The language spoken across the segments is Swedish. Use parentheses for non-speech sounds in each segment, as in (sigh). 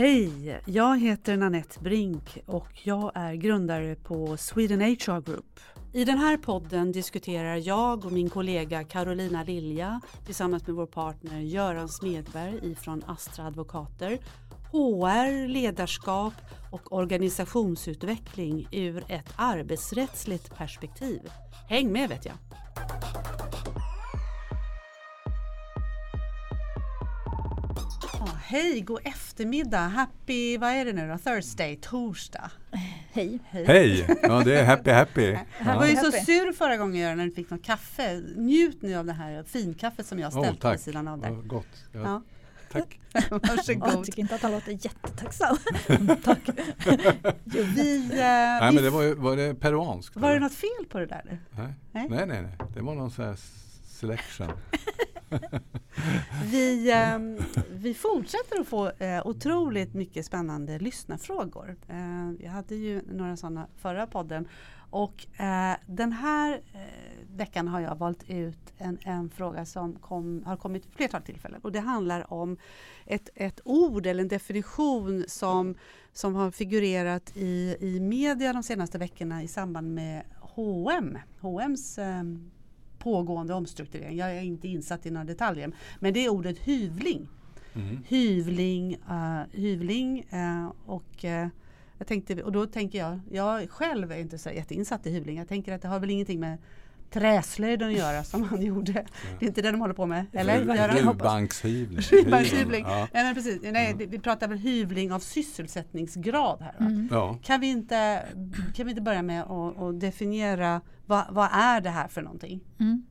Hej! Jag heter Nanette Brink och jag är grundare på Sweden HR Group. I den här podden diskuterar jag och min kollega Carolina Lilja tillsammans med vår partner Göran Smedberg ifrån Astra Advokater HR, ledarskap och organisationsutveckling ur ett arbetsrättsligt perspektiv. Häng med vet jag! Hej, god eftermiddag, happy, vad är det nu då, Thursday, torsdag. Hej. Hej, hej. ja det är happy happy. (laughs) Jag var ju så sur förra gången jag när du fick något kaffe. Njut nu av det här finkaffet som jag har ställt oh, vid sidan av där. Oh, gott. Ja. ja. Tack. (laughs) Varsågod. Jag tycker inte att han låter jättetacksam. (laughs) Tack. vi, uh, nej, men det var, var det peruanskt? Var det något fel på det där? Nej, nej, nej. nej. Det var någon sån här selection. (laughs) vi, eh, vi fortsätter att få eh, otroligt mycket spännande lyssnarfrågor. Eh, jag hade ju några sådana förra podden och eh, den här eh, veckan har jag valt ut en, en fråga som kom, har kommit flertal tillfällen och det handlar om ett, ett ord eller en definition som, som har figurerat i, i media de senaste veckorna i samband med H&M. H&M's pågående omstrukturering. Jag är inte insatt i några detaljer. Men det är ordet hyvling. Mm. Hyvling, uh, hyvling uh, och uh, jag tänkte, och då tänker jag, jag själv är inte så jätteinsatt i hyvling. Jag tänker att det har väl ingenting med träslöjden att göra som han gjorde. Ja. Det är inte det de håller på med? Eller? Gruvbankshyvling. Ja. Nej, precis. Nej, vi pratar väl hyvling av sysselsättningsgrad här. Mm. Ja. Kan, vi inte, kan vi inte börja med att definiera vad, vad är det här för någonting? Mm.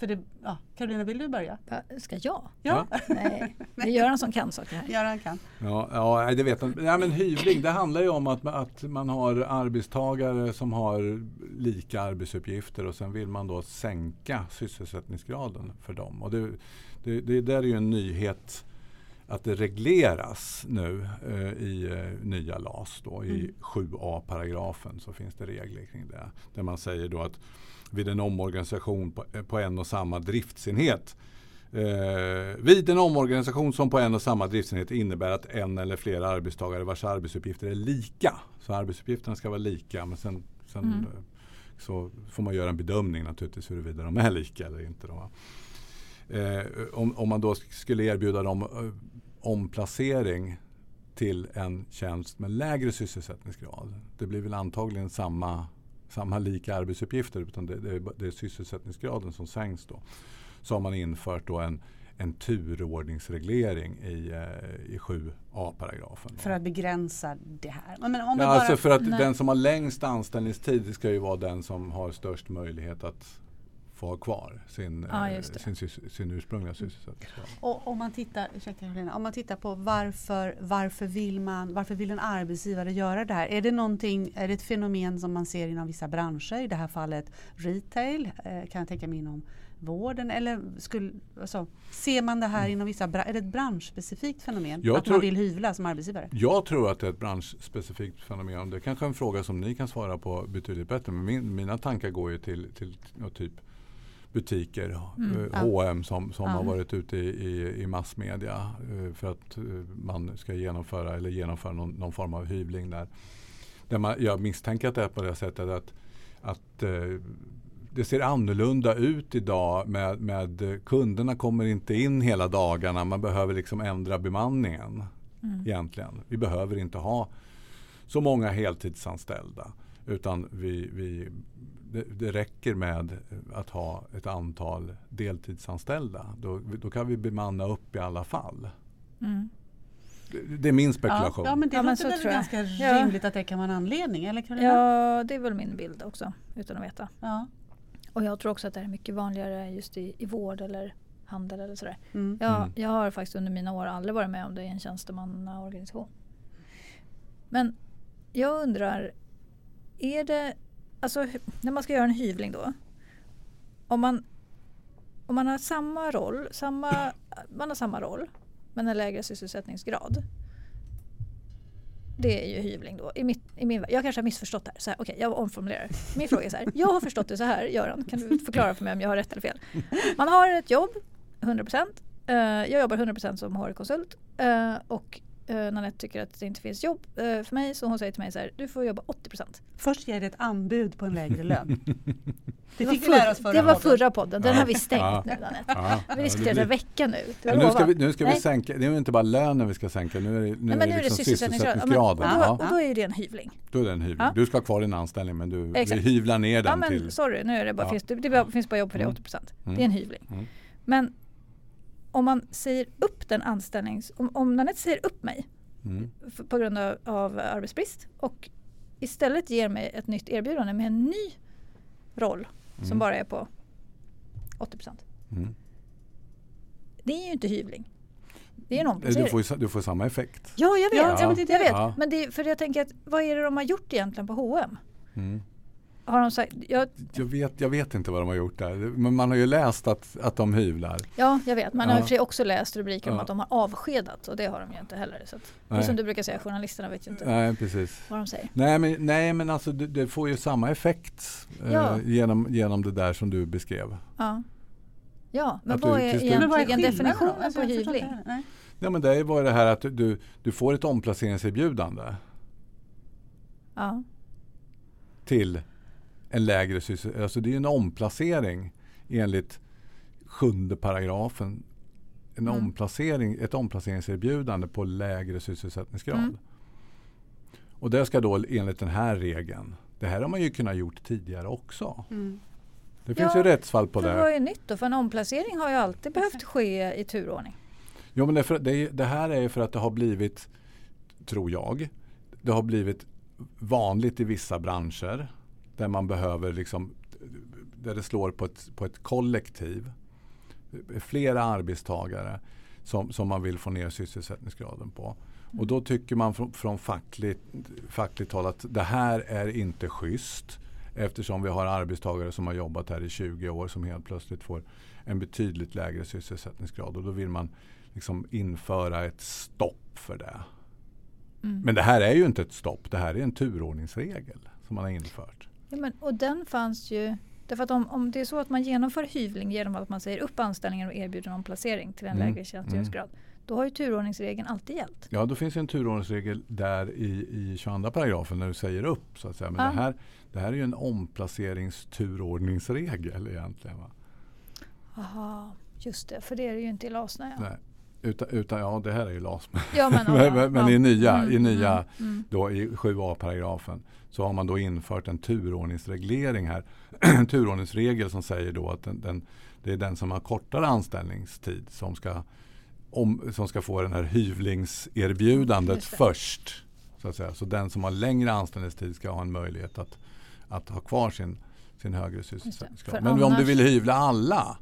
För det, ja, Karolina, vill du börja? Ska jag? Ja. (laughs) Nej, det är Göran som kan saker här. Göran kan. Ja, ja det vet jag. Ja, men hyvling, det handlar ju om att, att man har arbetstagare som har lika arbetsuppgifter och sen vill man då sänka sysselsättningsgraden för dem. Och det, det, det där är ju en nyhet att det regleras nu eh, i eh, nya LAS. Då, I mm. 7a-paragrafen så finns det regler kring det. Där man säger då att vid en omorganisation på, på en och samma driftsenhet Eh, vid en omorganisation som på en och samma driftsenhet innebär att en eller flera arbetstagare vars arbetsuppgifter är lika. Så arbetsuppgifterna ska vara lika men sen, sen mm. Eh, så får man göra en bedömning naturligtvis huruvida de är lika eller inte. Då. Eh, om, om, man då skulle erbjuda dem eh, omplacering till en tjänst med lägre sysselsättningsgrad. Det blir väl antagligen samma samma lika arbetsuppgifter utan det, det, det är sysselsättningsgraden som sänks då. Så har man infört då en, en turordningsreglering i, eh, i 7a-paragrafen. För att begränsa det här? Men om ja, bara, alltså för att nej. den som har längst anställningstid ska ju vara den som har störst möjlighet att få ha kvar sin, ah, eh, sin, sin ursprungliga sysselsättningsgrad. Och om man tittar, ursäkta, om man tittar på varför, varför, vill man, varför vill en arbetsgivare göra det här? Är det, någonting, är det ett fenomen som man ser inom vissa branscher? I det här fallet retail, eh, kan jag tänka mig inom vården? Eller skulle, alltså, ser man det här mm. inom vissa är det ett branschspecifikt fenomen? Jag att tror, man vill hyvla som arbetsgivare? Jag tror att det är ett branschspecifikt fenomen. Det är kanske är en fråga som ni kan svara på betydligt bättre. Men min, mina tankar går ju till, till ja, typ butiker, mm, eh, H&M som, som ja. har varit ute i, i, i, massmedia eh, för att eh, man ska genomföra eller genomföra någon, någon form av hyvling där. där man, jag misstänker att det är på det sättet att, att det ser annorlunda ut idag med, med kunderna kommer inte in hela dagarna. Man behöver liksom ändra bemanningen mm. egentligen. Vi behöver inte ha så många heltidsanställda. Utan vi, vi det, det, räcker med att ha ett antal deltidsanställda. Då, då kan vi bemanna upp i alla fall. Mm. Det, det, är min spekulation. Ja, ja men det ja, låter väl ganska ja. rimligt att det kan vara en anledning? Eller Ja, det är väl min bild också, utan att veta. Ja. Och jag tror också att det är mycket vanligare just i, i vård eller handel eller sådär. Mm. Jag, mm. jag har faktiskt under mina år aldrig varit med om det i en tjänstemannaorganisation. Men jag undrar, är det alltså när man ska göra en hyvling då. Om man, om man har samma roll, samma, man har samma roll men en lägre sysselsättningsgrad. Det är ju hyvling då. I mitt, i min, jag kanske har missförstått det här. Okej, okay, jag omformulerar. Min fråga är så här. Jag har förstått det så här. Göran, kan du förklara för mig om jag har rätt eller fel? Man har ett jobb, 100%. Uh, eh, jag jobbar 100% som HR-konsult. Uh, och eh, Nanette tycker att det inte finns jobb eh, för mig så hon säger till mig så här, du får jobba 80% Först ger det ett anbud på en lägre lön. (laughs) Det, det oss förra Det var förra podden, den ja. har vi stängt ja. nu Nanette. Ja. Vi diskuterar det vecka nu. nu ska vi, nu ska vi sänka, det är inte bara lönen vi ska sänka, nu är det, nu Nej, är det, liksom sysselsättningsgraden. Ja, och, då, och då är det en hyvling. Då är det en hyvling. Du ska ha kvar din anställning men du vi hyvlar ner den ja, men, till... Sorry, nu är det bara, finns, det, det finns bara jobb för det 80 mm. mm. Det är en hyvling. Mm. Men om man säger upp den anställnings... Om, om Nanette säger upp mig mm. för, på grund av, av, arbetsbrist och istället ger mig ett nytt erbjudande med en ny roll mm. som bara är på 80 mm. Det är ju inte hyvling. Det är en omplacering. Du får, du får samma effekt. Ja, jag vet. Ja. Jag vet, jag vet. Ja. Men det, för jag tänker att vad är det de har gjort egentligen på H&M? Mm. Har de sagt, jag, jag, vet, jag vet inte vad de har gjort där. Men man har ju läst att, att de hyvlar. Ja, jag vet. Man ja. har för också läst rubriker ja. om att de har avskedat och det har de ju inte heller. Så att, som du brukar säga, journalisterna vet ju inte nej, precis. vad de säger. Nej, men, nej, men alltså det, det får ju samma effekt eh, genom, genom det där som du beskrev. Ja, ja men att vad du, är egentligen definitionen alltså, på hyvling? Ja, men det var det här att du, du får ett omplaceringserbjudande. Ja. Till en lägre sysselsättning. Alltså det är en omplacering enligt sjunde paragrafen. En mm. omplacering, ett omplaceringserbjudande på lägre sysselsättningsgrad. Mm. Och det ska då enligt den här regeln. Det här har man ju kunnat gjort tidigare också. Mm. Det finns ja, ju rättsfall på det. Vad är nytt då? För en omplacering har ju alltid behövt ske i turordning. Jo men det, för, det, det här är för att det har blivit, tror jag, det har blivit vanligt i vissa branscher där man behöver liksom, där det slår på ett, på ett kollektiv. Flera arbetstagare som, som man vill få ner sysselsättningsgraden på. Och då tycker man från, från fackligt, fackligt håll att det här är inte schysst. Eftersom vi har arbetstagare som har jobbat här i 20 år som helt plötsligt får en betydligt lägre sysselsättningsgrad. Och då vill man liksom införa ett stopp för det. Mm. Men det här är ju inte ett stopp. Det här är en turordningsregel som man har infört. Ja, men, och den fanns ju Därför att om, om det är så att man genomför hyvling genom att man säger upp anställningen och erbjuder en placering till en mm. lägre tjänstgöringsgrad. Mm. Då har ju turordningsregeln alltid gällt. Ja, då finns en turordningsregel där i, i 22 paragrafen när du säger upp. Så att säga. Men ah. det, här, det här är ju en omplaceringsturordningsregel egentligen. Jaha, just det. För det är det ju inte i LAS. Nej. Utan, utan, ja, det här är ju LAS. Ja, men, (laughs) men, men, men i nya, mm, i, nya mm, mm. Då, i 7a-paragrafen så har man då infört en turordningsreglering här. en (clears throat) turordningsregel som säger då att den, den, det är den som har kortare anställningstid som ska, om, som ska få den här hyvlingserbjudandet först. Så, att säga. så den som har längre anställningstid ska ha en möjlighet att, att ha kvar sin, sin högre sysselsättningsgrad. Men annars... om du vill hyvla alla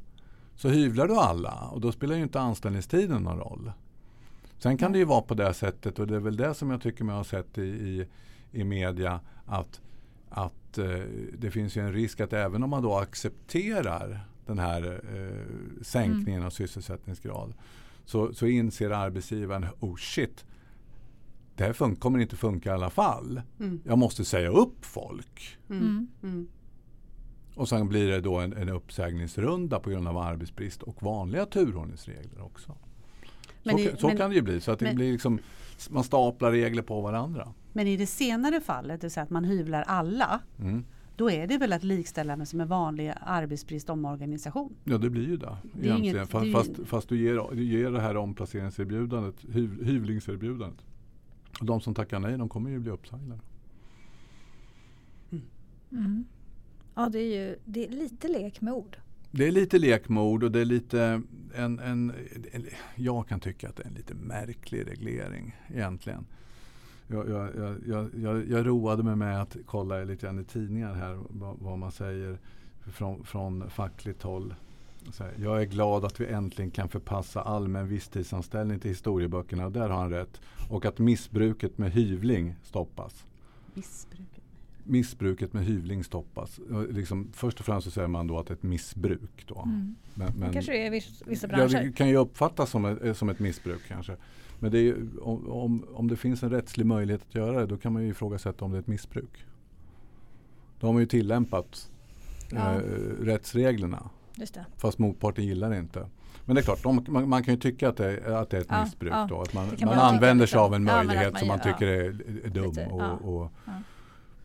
så hyvlar du alla och då spelar ju inte anställningstiden någon roll. Sen kan det ju vara på det sättet och det är väl det som jag tycker mig ha sett i, i, i media att, att eh, det finns ju en risk att även om man då accepterar den här eh, sänkningen mm. av sysselsättningsgrad så, så inser arbetsgivaren, oh shit, det här kommer inte funka i alla fall. Mm. Jag måste säga upp folk. Mm. Och sen blir det då en, en uppsägningsrunda på grund av arbetsbrist och vanliga turordningsregler också. Men så, i, så men, kan det ju bli. Så att men, det blir liksom, man staplar regler på varandra. Men i det senare fallet, det vill säga att man hyvlar alla. Mm. Då är det väl att likställa med som en vanlig arbetsbrist omorganisation? Ja det blir ju det. det. Inget, fast, fast, fast, du, ger, du ger det här omplaceringserbjudandet, hyv, hyvlingserbjudandet. Och de som tackar nej de kommer ju bli uppsagda. Mm. Mm. Ja, det är ju det är lite lek med ord. Det är lite lek med ord och det är lite en, en, en, jag kan tycka att det är en lite märklig reglering egentligen. Jag, jag, jag, jag, jag roade mig med att kolla lite grann i tidningar här vad, vad man säger från, från fackligt håll. Jag är glad att vi äntligen kan förpassa allmän visstidsanställning till historieböckerna och där har han rätt. Och att missbruket med hyvling stoppas. Missbruket? Missbruket med hyvling stoppas. Liksom, först och främst så säger man då att det är ett missbruk. Då. Mm. Men, men, kanske det är i vissa branscher. Ja, det kan ju uppfattas som ett, som ett missbruk kanske. Men det är, om, om det finns en rättslig möjlighet att göra det då kan man ju ifrågasätta om det är ett missbruk. Då har man ju tillämpat ja. eh, rättsreglerna. Fast motparten gillar det inte. Men det är klart, de, man, man, kan ju tycka att det, att det är ett ja, missbruk ja, då. Att man, man, man använder sig av en möjlighet som man tycker är, är dum. Lite, och, och,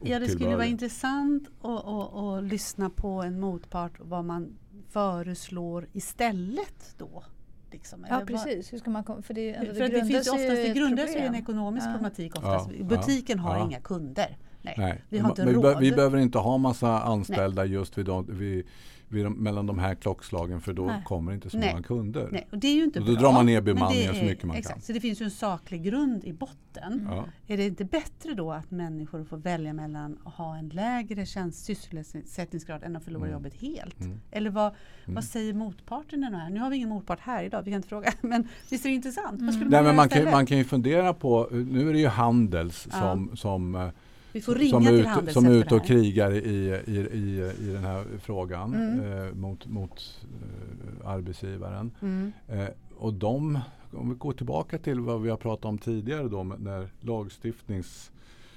Ja, det skulle vara intressant att lyssna på en motpart vad man föreslår istället då. Liksom, ja precis, hur ska man för det, alltså, för det, det finns oftast, det grundar sig i en ekonomisk ja. problematik oftast. Ja, Butiken ja, har ja. inga kunder. Nej, Nej. Vi har inte vi, råd. Vi behöver inte ha massa anställda Nej. just vid, vid vid, mellan de här klockslagen för då Nej. kommer inte så många kunder. Nej, och det är ju inte och då bra. drar man ner bemanningen så mycket man exakt, kan. Så det finns ju en saklig grund i botten. Ja. Är det inte bättre då att människor får välja mellan att ha en lägre tjänst, sysselsättningsgrad än att förlora mm. jobbet helt? Mm. Eller vad, mm. vad säger motparten här? Nu har vi ingen motpart här idag, vi kan inte fråga. (laughs) Men visst är det intressant? Mm. Nej, man, man, kan, man kan ju fundera på, nu är det ju Handels ja. som, som eh, vi får ringa som till ut, Som är ute och krigar i, i, i, i den här frågan mm. eh, mot, mot eh, arbetsgivaren. Mm. Eh, och de, om vi går tillbaka till vad vi har pratat om tidigare då när lagstiftnings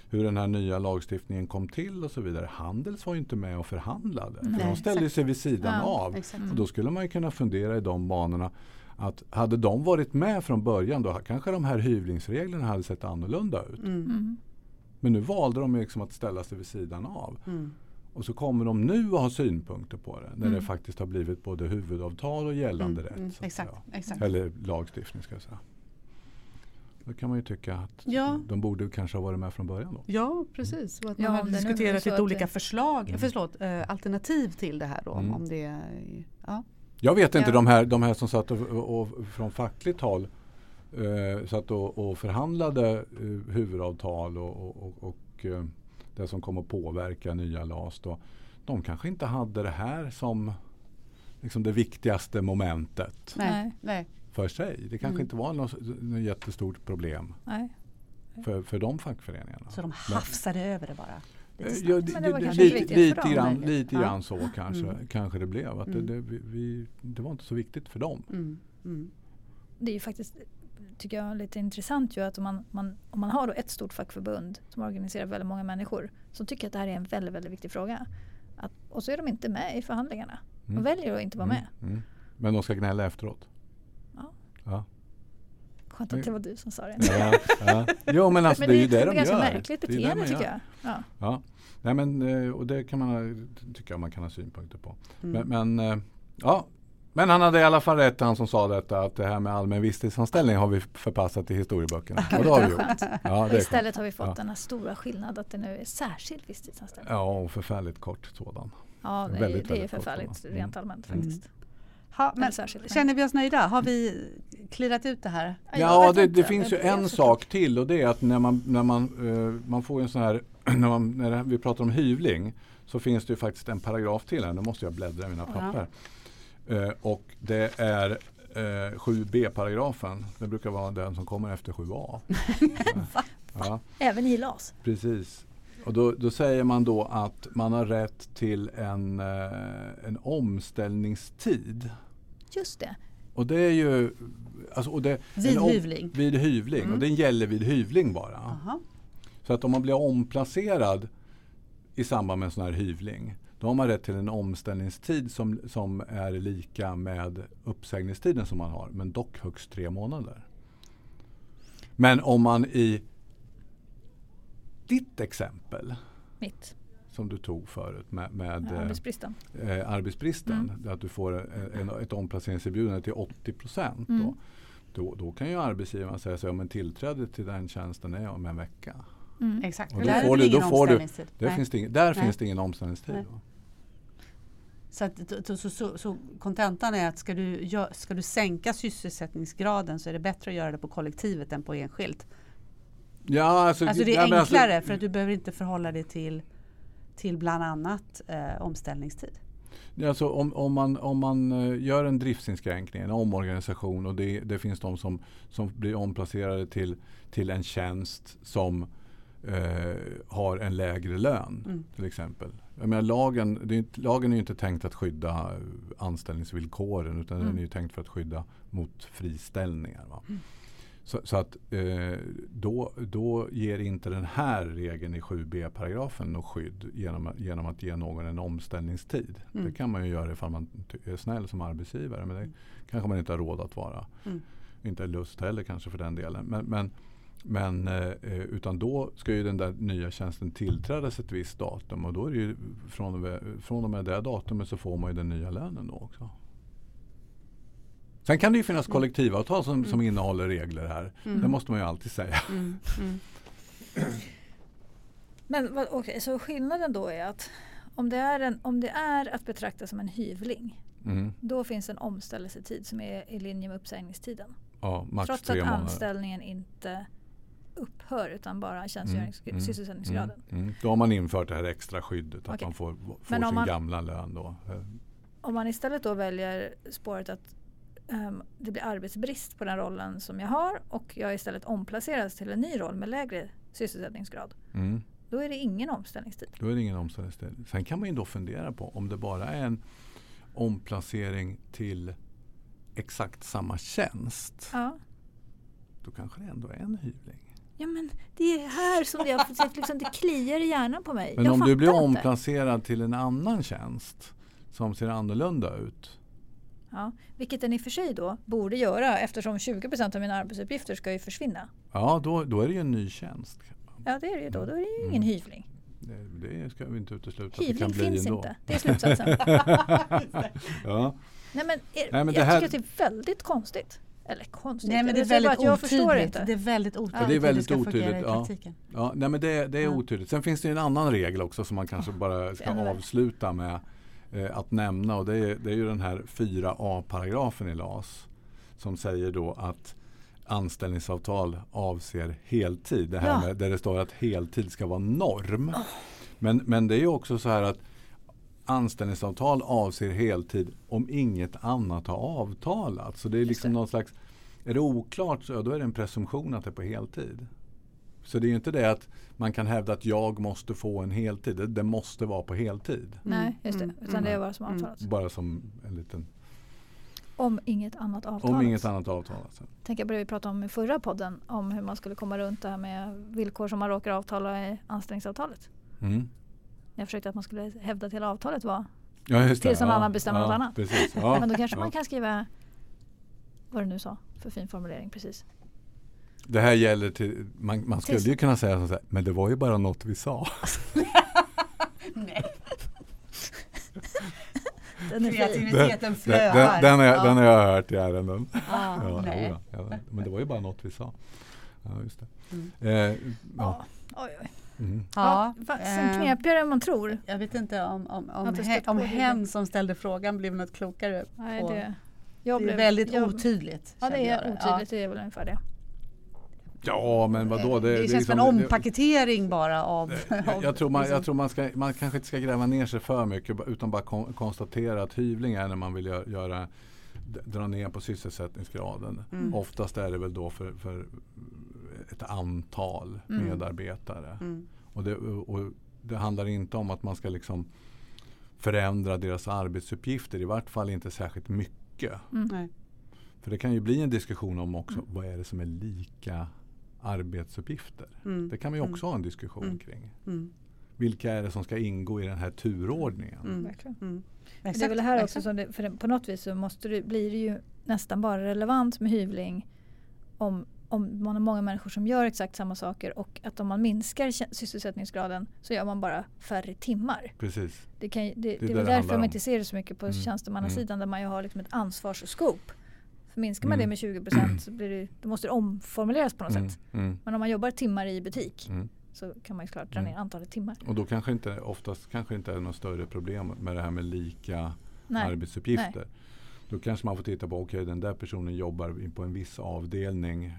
hur den här nya lagstiftningen kom till och så vidare. Handels var ju inte med och förhandlade. Nej, de ställde exakt. sig vid sidan ja, av. Och då skulle man ju kunna fundera i de banorna att hade de varit med från början då kanske de här hyvlingsreglerna hade sett annorlunda ut. Mm. Men nu valde de liksom att ställa sig vid sidan av. Mm. Och så kommer de nu att ha synpunkter på det. När mm. det faktiskt har blivit både huvudavtal och gällande mm. rätt. Exakt, exakt. Eller lagstiftning ska jag säga. Då kan man ju tycka att ja. de borde kanske ha varit med från början. Då. Ja precis. Och att man ja, har diskuterat lite olika förslag, mm. förlåt, äh, alternativ till det här. Då, mm. om det, ja. Jag vet inte, ja. de, här, de här som satt och, och, och från fackligt håll eh, satt och, och förhandlade eh, huvudavtal och, och, och eh, det som kommer att påverka nya LAS. Då, de kanske inte hade det här som liksom det viktigaste momentet nej, nej. för sig. Det kanske mm. inte var något, något jättestort problem nej. För, för de fackföreningarna. Så de hafsade Men, över det bara? Ja, det, det, det, lite, lite, grann, lite ja. grann så kanske, mm. kanske det blev. Att mm. det, vi, det, var inte så viktigt för dem. Mm. mm. Det är ju faktiskt tycker jag är lite intressant ju att om man, man, om man har då ett stort fackförbund som organiserar väldigt många människor så tycker jag att det här är en väldigt, väldigt viktig fråga. Att, och så är de inte med i förhandlingarna. De mm. väljer att inte vara med. Mm. Mm. Men de ska gnälla efteråt? Ja. ja. Skönt att det var du som sa det. Ja, ja. Jo men alltså men det, är ju det, det de gör. Det är ganska märkligt beteende tycker jag. Ja. ja. Nej, men, eh, och det kan man, tycker jag man kan ha synpunkter på. Mm. Men, men eh, ja, men han hade i alla fall rätt han som sa detta att det här med allmän visstidsanställning har vi förpassat till historieböckerna. Och det har vi gjort. Ja, det Istället har vi fått ja. den här stora skillnaden att det nu är särskild visstidsanställning. Ja, och förfärligt kort sådan. Ja, det, väldigt, är, det är förfärligt mm. rent allmänt mm. faktiskt. Ha, men känner vi oss nöjda? Har vi klirat ut det här? Ja, det, det finns ju en sak till och det är att när man, när man, uh, man får en sån här, (clears throat) när, man, när vi pratar om hyvling så finns det ju faktiskt en paragraf till här. Nu måste jag bläddra i mina papper. Ja. Eh, och det är eh, 7b-paragrafen. Det brukar vara den som kommer efter 7a. (laughs) ja. Även i LAS? Precis. Och då, då, säger man då att man har rätt till en, eh, en omställningstid. Just det. Och det är ju... Alltså, och det, vid hyvling? Vid hyvling. Mm. Och den gäller vid hyvling bara. Aha. Så att om man blir omplacerad i samband med en sån här hyvling då har man rätt till en omställningstid som, som är lika med uppsägningstiden som man har, men dock högst tre månader. Men om man i ditt exempel Mitt. som du tog förut med, med ja, arbetsbristen, eh, arbetsbristen mm. att du får en, ett omplaceringserbjudande till 80 procent. Mm. Då, då, då, kan ju arbetsgivaren säga så att tillträde till den tjänsten är om en vecka. Mm. Exakt, och då där får du, då får du, där, finns det, där finns det ingen omställningstid. Så, att, så, så, så kontentan är att ska du, ska du sänka sysselsättningsgraden så är det bättre att göra det på kollektivet än på enskilt. Ja, alltså, alltså det är alltså- enklare alltså, för att du behöver inte förhålla dig till, till bland annat eh, omställningstid. Alltså om, om, man, om man eh, gör en driftsinskränkning, en omorganisation och det, det finns de som, som blir omplacerade till, till en tjänst som eh, har en lägre lön mm. till exempel. Jag menar, lagen, det är inte, lagen är ju inte tänkt att skydda anställningsvillkoren utan mm. den är ju tänkt för att skydda mot friställningar. Mm. Så, så, att eh, då, då ger inte den här regeln i 7b-paragrafen något skydd genom, genom att ge någon en omställningstid. Mm. Det kan man ju göra ifall man är snäll som arbetsgivare men det kanske man inte har råd att vara. Mm. Inte lust heller kanske för den delen. Men, men, men eh, eh, utan då ska ju den där nya tjänsten tillträdas ett visst datum och då är det ju från och med, från och med det datumet så får man ju den nya lönen då också. Sen kan det ju finnas mm. kollektivavtal som, som mm. innehåller regler här. Mm. Det måste man ju alltid säga. Mm. Mm. Men okay, så skillnaden då är att om det är, en, om det är att betrakta som en hyvling mm. då finns en omställelsetid som är i linje med uppsägningstiden. Ja, max Trots att anställningen inte upphör utan bara tjänstgörings mm, sysselsättningsgraden. Mm, mm. Då har man infört det här extra skyddet att okay. man får, får sin man, gamla lön. Då. Om man istället då väljer spåret att um, det blir arbetsbrist på den rollen som jag har och jag istället omplaceras till en ny roll med lägre sysselsättningsgrad. Mm. Då är det ingen omställningstid. Då är det ingen omställningstid. Sen kan man ju då fundera på om det bara är en omplacering till exakt samma tjänst. Ja. Då kanske det ändå är en hyvling. Ja men det är här som jag, (laughs) liksom, det kliar i hjärnan på mig. Men jag om du blir omplacerad inte. till en annan tjänst som ser annorlunda ut. Ja, vilket den i och för sig då borde göra eftersom 20% av mina arbetsuppgifter ska ju försvinna. Ja, då, då är det ju en ny tjänst. Ja, det är det ju då. Då är det ju ingen mm. hyvling. Det, det, ska vi inte utesluta. Hyvling det finns inte. Det är slutsatsen. (laughs) ja. Nej, men, är, Nej, men jag här... tycker att det är väldigt konstigt. Eller konstigt. Nej, men det är väldigt jag otydligt. Det är väldigt otydligt. Ja, det är väldigt otydligt. Ja. Ja, nej, men det, det är ja. otydligt. Sen finns det en annan regel också som man kanske bara ska avsluta med eh, att nämna och det är, det är ju den här 4a-paragrafen i LAS som säger då att anställningsavtal avser heltid. Det här ja. med, där det står att heltid ska vara norm. Oh. Men, men det är ju också så här att anställningsavtal avser heltid om inget annat har avtalats. Så det är liksom någon slags, är det oklart så då är det en presumtion att det är på heltid. Så det är ju inte det att man kan hävda att jag måste få en heltid. Det, det måste vara på heltid. Nej, just det. Mm. Utan det är bara som mm. avtalats. Bara som en liten om inget annat avtalas. Om inget annat avtalas. Tänker på det vi pratade om i förra podden. Om hur man skulle komma runt det här med villkor som man råkar avtala i anställningsavtalet. Mm. Jag försökte att man skulle hävda att hela avtalet var ja, tills någon ja, annan bestämmer ja, något annat. Precis, (laughs) ja, Men då kanske man kan skriva vad du nu sa för fin formulering precis. Det här gäller till, man, man skulle ju kunna säga så här, men det var ju bara något vi sa. (laughs) Nej. (laughs) Den är Kreativiteten flödar. Den, den, den, den, har jag hört i ärenden. Ah, ja, ja, ja, men det var ju bara något vi sa. Ja, just det. Mm. Eh, ja. Oj, oj. Mm. Ja, ja, sen eh, knepigare än man tror. Jag vet inte om, om, om, he, om hen som ställde frågan blev något klokare. Nej, det, jag det är väldigt jag, otydligt. Ja, det är otydligt. Ja. Det är väl ungefär det. Ja, men vadå? Det, det, det känns som en ompaketering bara av... Jag, jag, tror, man, jag tror man, ska, man kanske inte ska gräva ner sig för mycket utan bara kon, konstatera att hyvling är när man vill göra, dra ner på sysselsättningsgraden. Mm. Oftast är det väl då för, för ett antal mm. medarbetare. Mm. Och, det, och det handlar inte om att man ska liksom förändra deras arbetsuppgifter, i vart fall inte särskilt mycket. Mm. För det kan ju bli en diskussion om också mm. vad är det som är lika arbetsuppgifter. Mm. Det kan vi också mm. ha en diskussion mm. kring. Mm. Vilka är det som ska ingå i den här turordningen? Det är väl här också som det, för på något vis så måste det, blir det ju nästan bara relevant med hyvling om, om man har många människor som gör exakt samma saker och att om man minskar sysselsättningsgraden så gör man bara färre timmar. Precis. Det, kan, det, det, det är väl därför man inte ser det så mycket på mm. tjänstemannasidan där man ju har liksom ett ansvarsscope. Minskar man mm. det med 20 procent så blir det, då måste det omformuleras på något mm. sätt. Mm. Men om man jobbar timmar i butik mm. så kan man ju klart dra ner mm. antalet timmar. Och då kanske inte, oftast kanske inte är något större problem med det här med lika Nej. arbetsuppgifter. Nej. Då kanske man får titta på, okej okay, den där personen jobbar på en viss avdelning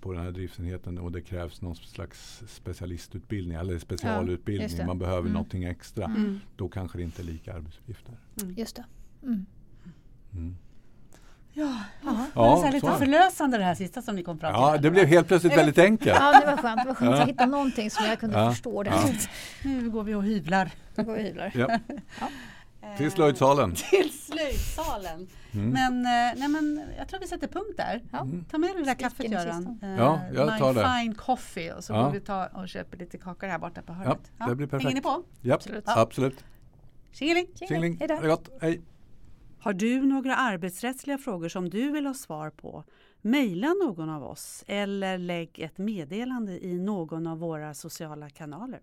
på den här driftsenheten och det krävs någon slags specialistutbildning eller specialutbildning. Ja, man behöver mm. någonting extra. Mm. Då kanske det inte är lika arbetsuppgifter. Mm. Just det. Mm. mm. Ja, ja, ja det lite så. förlösande det här sista som ni kom fram till. Ja, det blev helt plötsligt väldigt enkelt. Ja, det var skönt. Det var skönt att hitta någonting som jag kunde ja. förstå. Det. Ja. Nu går vi och hyvlar. Nu går vi och hyvlar. Ja. (laughs) Till slöjdsalen. Till slöjdsalen. Mm. Men, eh, nej, men jag tror vi sätter punkt där. Ja. Ta med dig det där kaffet Göran. Ja, jag tar My det. fine coffee och så ja. går vi ta och köper lite kakor här borta på hörnet. Ja, det blir perfekt. Hänger ni på? Ja, absolut. Ja. absolut. Tjingeling! Tjingeling. Hej då. Gott. Hej. Har du några arbetsrättsliga frågor som du vill ha svar på? Maila någon av oss eller lägg ett meddelande i någon av våra sociala kanaler.